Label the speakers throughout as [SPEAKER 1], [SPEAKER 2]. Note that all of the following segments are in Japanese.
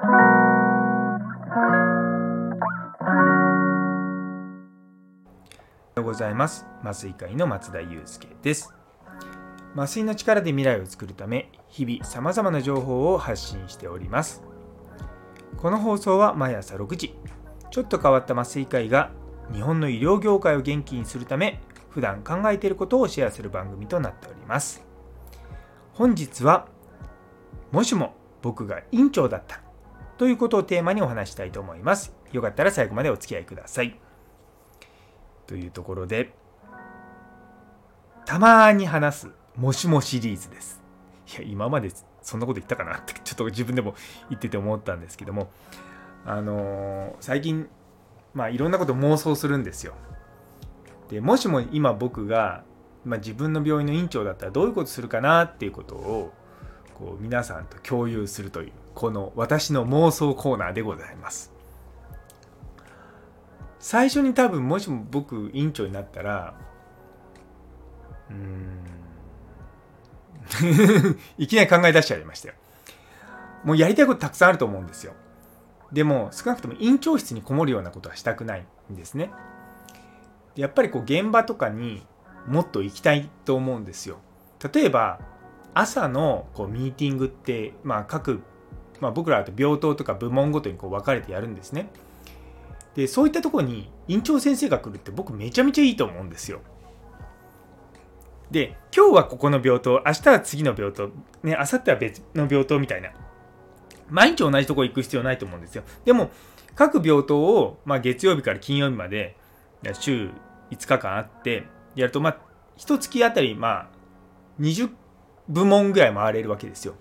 [SPEAKER 1] ようございます。麻酔科医の松田祐介です。麻酔の力で未来を作るため日々さまざまな情報を発信しております。この放送は毎朝6時ちょっと変わった麻酔科医が日本の医療業界を元気にするため普段考えていることをシェアする番組となっております。本日はもしも僕が院長だったということをテーマにお話したいと思います。よかったら最後までお付き合いください。というところでたまに話すもしもシリーズです。いや今までそんなこと言ったかなってちょっと自分でも言ってて思ったんですけども。あのー、最近まあいろんなこと妄想するんですよ。でもしも今僕が、まあ、自分の病院の院長だったらどういうことするかなっていうことをこう皆さんと共有するという。この私の妄想コーナーでございます。最初に多分もしも僕院長になったらうん いきなり考え出しちゃいましたよ。もうやりたいことたくさんあると思うんですよ。でも少なくとも院長室にこもるようなことはしたくないんですね。やっぱりこう現場とかにもっと行きたいと思うんですよ。例えば朝のこうミーティングって、まあ、各、まあ、僕らと病棟とか部門ごとにこう分かれてやるんですね。でそういったとこに院長先生が来るって僕めちゃめちゃいいと思うんですよ。で今日はここの病棟明日は次の病棟ね明後日は別の病棟みたいな。毎日同じとこ行く必要ないと思うんですよ。でも各病棟を、まあ、月曜日から金曜日まで週5日間あってやるとまあ一月あたりまあ20部門ぐらい回れるわけですよ。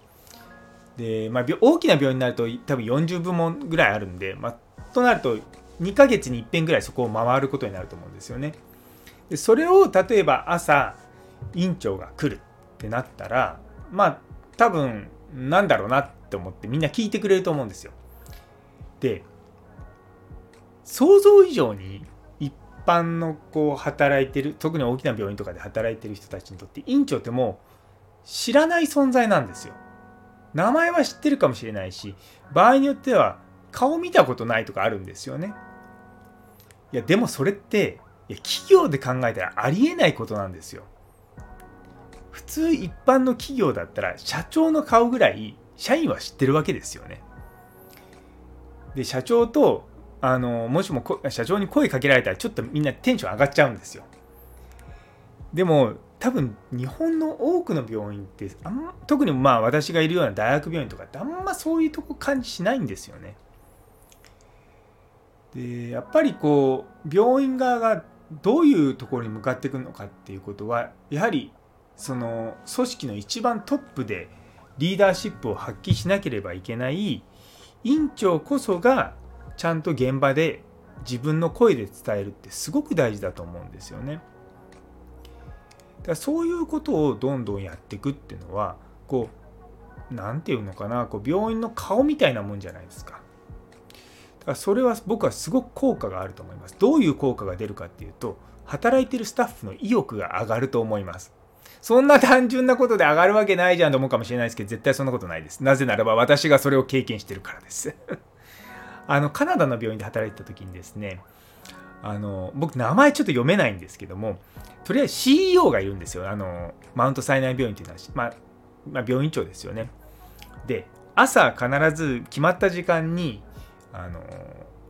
[SPEAKER 1] で、まあ、大きな病院になると多分40部門ぐらいあるんで、まあ、となると2ヶ月に1遍ぐらいそこを回ることになると思うんですよねでそれを例えば朝院長が来るってなったらまあ多分なんだろうなって思ってみんな聞いてくれると思うんですよ。で想像以上に一般のこう働いてる特に大きな病院とかで働いてる人たちにとって院長ってもう知らない存在なんですよ。名前は知ってるかもしれないし場合によっては顔見たことないとかあるんですよね。いやでもそれっていや企業で考えたらありえないことなんですよ。普通一般の企業だったら社長の顔ぐらい社員は知ってるわけですよね。で社長とあのもしも社長に声かけられたらちょっとみんなテンション上がっちゃうんですよ。でも多分日本の多くの病院ってあん特にまあ私がいるような大学病院とかってあんまそういうとこ感じしないんですよね。でやっぱりこう病院側がどういうところに向かっていくのかっていうことはやはりその組織の一番トップでリーダーシップを発揮しなければいけない院長こそがちゃんと現場で自分の声で伝えるってすごく大事だと思うんですよね。だからそういうことをどんどんやっていくっていうのはこう何て言うのかなこう病院の顔みたいなもんじゃないですか。だからそれは僕はすごく効果があると思います。どういう効果が出るかっていうと働いてるスタッフの意欲が上がると思います。そんな単純なことで上がるわけないじゃんと思うかもしれないですけど、絶対そんなことないです。なぜならば私がそれを経験してるからです。あの、カナダの病院で働いてた時にですね、あの、僕名前ちょっと読めないんですけども、とりあえず CEO がいるんですよ。あの、マウントサイナイ病院っていうのは、まあ、まあ、病院長ですよね。で、朝必ず決まった時間に、あの、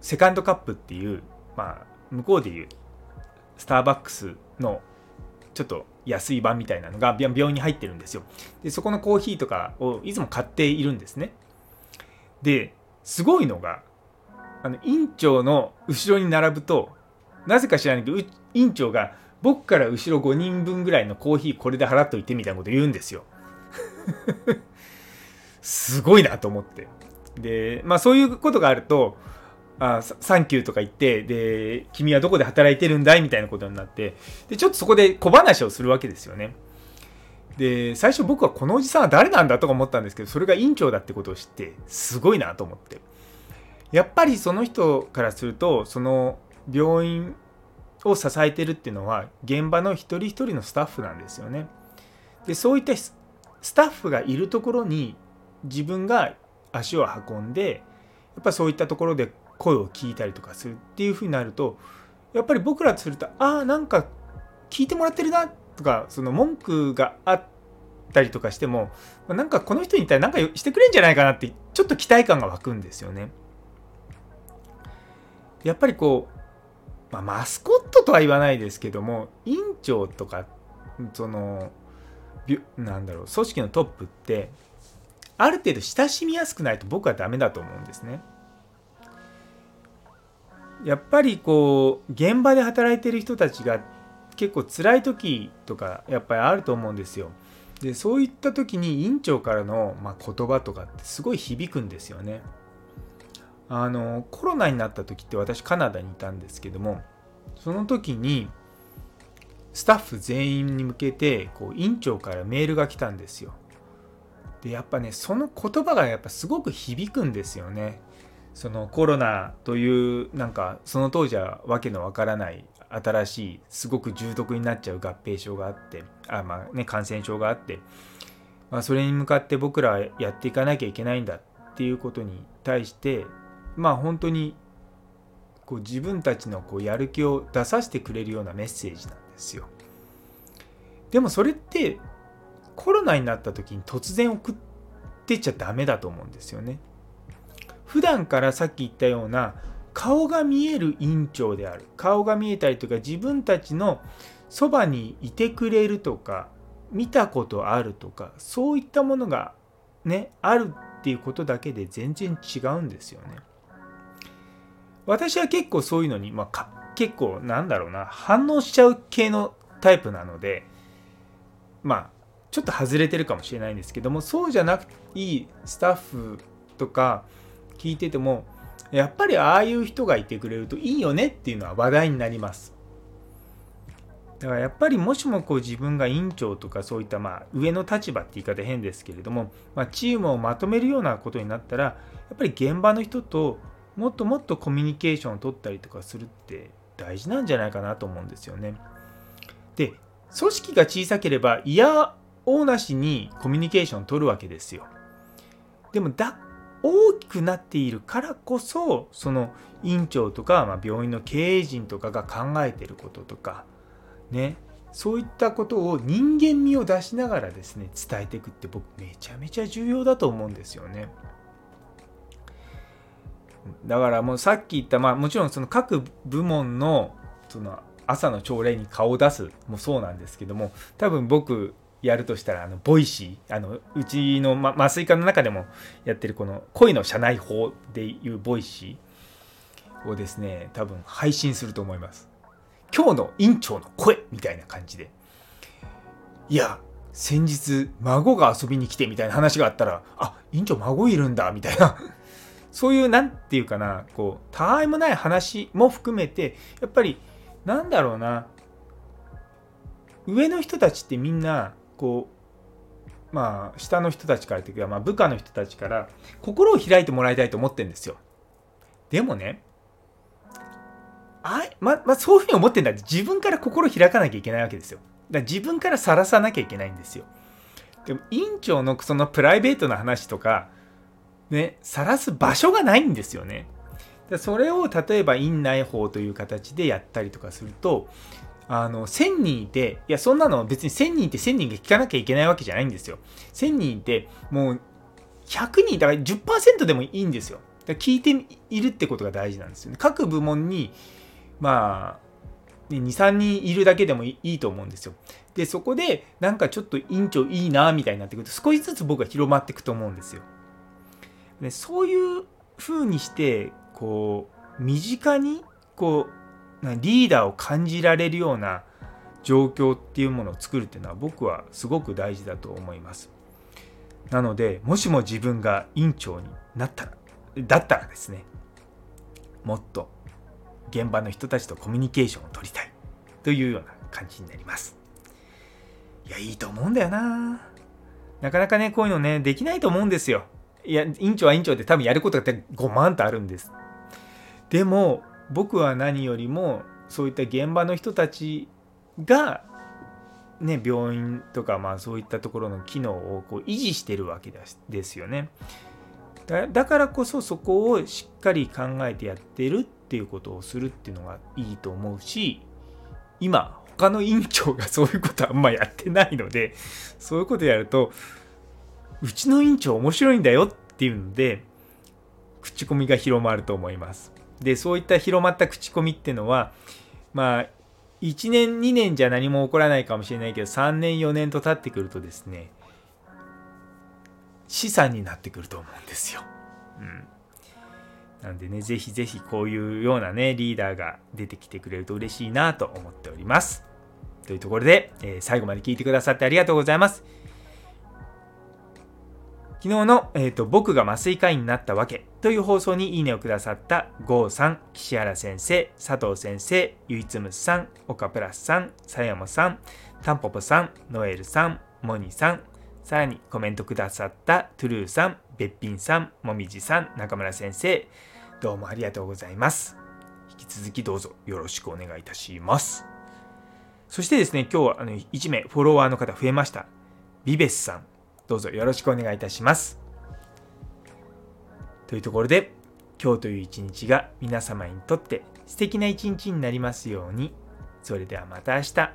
[SPEAKER 1] セカンドカップっていう、まあ、向こうでいうスターバックスのちょっと安い版みたいなのが病院に入ってるんですよ。で、そこのコーヒーとかをいつも買っているんですね。で、すごいのが、あの、院長の後ろに並ぶと、なぜか知らないけど、院長が僕から後ろ5人分ぐらいのコーヒーこれで払っといてみたいなこと言うんですよ。すごいなと思って。で、まあそういうことがあると、あサンキューとか言って、で、君はどこで働いてるんだいみたいなことになって、で、ちょっとそこで小話をするわけですよね。で、最初僕はこのおじさんは誰なんだとか思ったんですけど、それが院長だってことを知って、すごいなと思って。やっぱりその人からすると、その病院を支えてるっていうのは、現場の一人一人のスタッフなんですよね。で、そういったスタッフがいるところに自分が足を運んでや、っぱそういったところで声を聞いたりとかするっていうふうになるとやっぱり僕らとするとああなんか聞いてもらってるなとかその文句があったりとかしてもなんかこの人に対何かしてくれんじゃないかなってちょっと期待感が湧くんですよね。やっぱりこう、まあ、マスコットとは言わないですけども院長とかそのなんだろう組織のトップってある程度親しみやすくないと僕はダメだと思うんですね。やっぱりこう現場で働いてる人たちが結構辛い時とかやっぱりあると思うんですよ。でそういった時に院長からの、まあ、言葉とかってすごい響くんですよね。あのコロナになった時って私カナダにいたんですけどもその時にスタッフ全員に向けてこう院長からメールが来たんですよ。でやっぱねその言葉がやっぱすごく響くんですよね。そのコロナというなんかその当時はわけのわからない新しいすごく重篤になっちゃう合併症があってあまあね感染症があって、まあ、それに向かって僕らはやっていかなきゃいけないんだっていうことに対してまあ本当にこう自分たちのこうやる気を出させてくれるようなメッセージなんですよ。でもそれってコロナになった時に突然送ってちゃダメだと思うんですよね。普段からさっき言ったような顔が見える院長である顔が見えたりとか自分たちのそばにいてくれるとか見たことあるとかそういったものがねあるっていうことだけで全然違うんですよね。私は結構そういうのに、まあ、結構なんだろうな反応しちゃう系のタイプなのでまあちょっと外れてるかもしれないんですけどもそうじゃなくていいスタッフとか聞いててもやっぱりああいう人がいてくれるといいよねっていうのは話題になります。だからやっぱりもしもこう自分が委員長とかそういったまあ上の立場って言い方変ですけれども、まあ、チームをまとめるようなことになったらやっぱり現場の人ともっともっとコミュニケーションを取ったりとかするって大事なんじゃないかなと思うんですよね。で組織が小さければ嫌おうなしにコミュニケーションを取るわけですよ。でもだ大きくなっているからこそその院長とか、まあ、病院の経営陣とかが考えてることとかねそういったことを人間味を出しながらですね伝えていくって僕めちゃめちゃ重要だと思うんですよね。だからもうさっき言ったまあもちろんその各部門のその朝の朝礼に顔を出すもそうなんですけども多分僕やるとしたらあの Voicy。あのうちの、ま、麻酔科の中でもやってるこの声の社内報でいう Voicy をですね多分配信すると思います。今日の院長の声みたいな感じで。いや先日孫が遊びに来てみたいな話があったらあ院長孫いるんだみたいな。そういう何て言うかなこうたわいもない話も含めてやっぱりなんだろうな上の人たちってみんなこうまあ下の人たちからというか、まあ、部下の人たちから心を開いてもらいたいと思ってるんですよ。でもねあままあ、そういうふうに思ってんだって自分から心を開かなきゃいけないわけですよ。だ自分からさらさなきゃいけないんですよ。でも院長のそのプライベートな話とかね晒す場所がないんですよね。それを例えば院内法という形でやったりとかするとあの、1000人いて、いや、そんなの別に1000人って1000人が聞かなきゃいけないわけじゃないんですよ。1000人いて、もう、100人、だから10%でもいいんですよ。だ聞いているってことが大事なんですよね。各部門に、まあ、2、3人いるだけでもいいと思うんですよ。で、そこで、なんかちょっと委員長いいな、みたいになってくると、少しずつ僕は広まっていくと思うんですよ。でそういう風にして、こう、身近に、こう、リーダーを感じられるような状況っていうものを作るっていうのは僕はすごく大事だと思います。なのでもしも自分が院長になったらだったらですねもっと現場の人たちとコミュニケーションを取りたいというような感じになります。いやいいと思うんだよな。なかなかねこういうのねできないと思うんですよ。いや院長は院長で多分やることが5万とあるんです。でも僕は何よりもそういった現場の人たちが、ね、病院とかまあそういったところの機能をこう維持してるわけですよね。だからこそそこをしっかり考えてやってるっていうことをするっていうのがいいと思うし今他の委員長がそういうことあんまやってないのでそういうことやるとうちの委員長面白いんだよっていうので口コミが広まると思いますでそういった広まった口コミっていうのはまあ1年2年じゃ何も起こらないかもしれないけど3年4年と経ってくるとですね資産になってくると思うんですよ。うん。なんでね、ぜひぜひこういうようなね、リーダーが出てきてくれると嬉しいなと思っております。というところで、えー、最後まで聞いてくださってありがとうございます。昨日の、えーと、僕が麻酔科医になったわけという放送にいいねをくださったゴーさん、岸原先生、佐藤先生、ゆいつむさん、岡プラスさん、さやもさん、たんぽぽさん、ノエルさん、モニさん、さらにコメントくださったトゥルーさん、べっぴんさん、もみじさん、中村先生、どうもありがとうございます。引き続きどうぞよろしくお願いいたします。そしてですね、今日はあの1名フォロワーの方増えました。ビベスさん、どうぞよろしくお願いいたします。というところで、今日という一日が皆様にとって素敵な一日になりますように。それではまた明日。